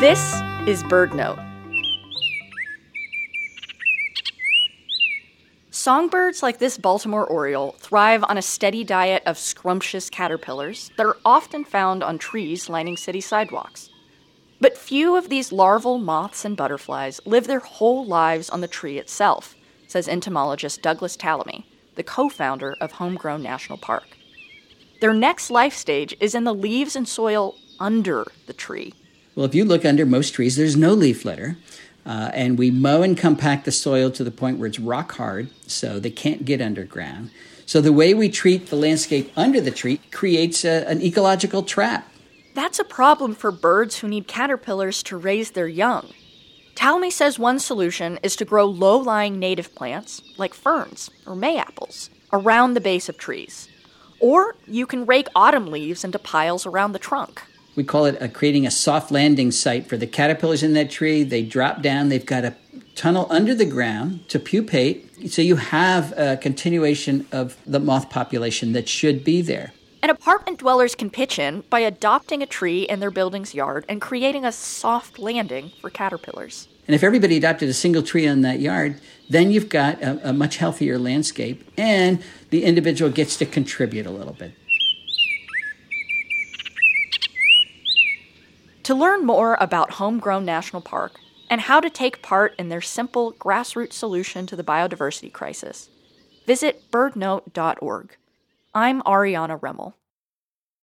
This is BirdNote. Songbirds like this Baltimore oriole thrive on a steady diet of scrumptious caterpillars that are often found on trees lining city sidewalks. But few of these larval moths and butterflies live their whole lives on the tree itself, says entomologist Douglas Tallamy, the co founder of Homegrown National Park. Their next life stage is in the leaves and soil under the tree. Well, if you look under most trees, there's no leaf litter. Uh, and we mow and compact the soil to the point where it's rock hard, so they can't get underground. So the way we treat the landscape under the tree creates a, an ecological trap. That's a problem for birds who need caterpillars to raise their young. Tallamy says one solution is to grow low lying native plants, like ferns or mayapples, around the base of trees. Or you can rake autumn leaves into piles around the trunk. We call it a, creating a soft landing site for the caterpillars in that tree. They drop down, they've got a tunnel under the ground to pupate. So you have a continuation of the moth population that should be there. And apartment dwellers can pitch in by adopting a tree in their building's yard and creating a soft landing for caterpillars. And if everybody adopted a single tree in that yard, then you've got a, a much healthier landscape, and the individual gets to contribute a little bit. To learn more about Homegrown National Park and how to take part in their simple grassroots solution to the biodiversity crisis, visit birdnote.org. I'm Ariana Remmel.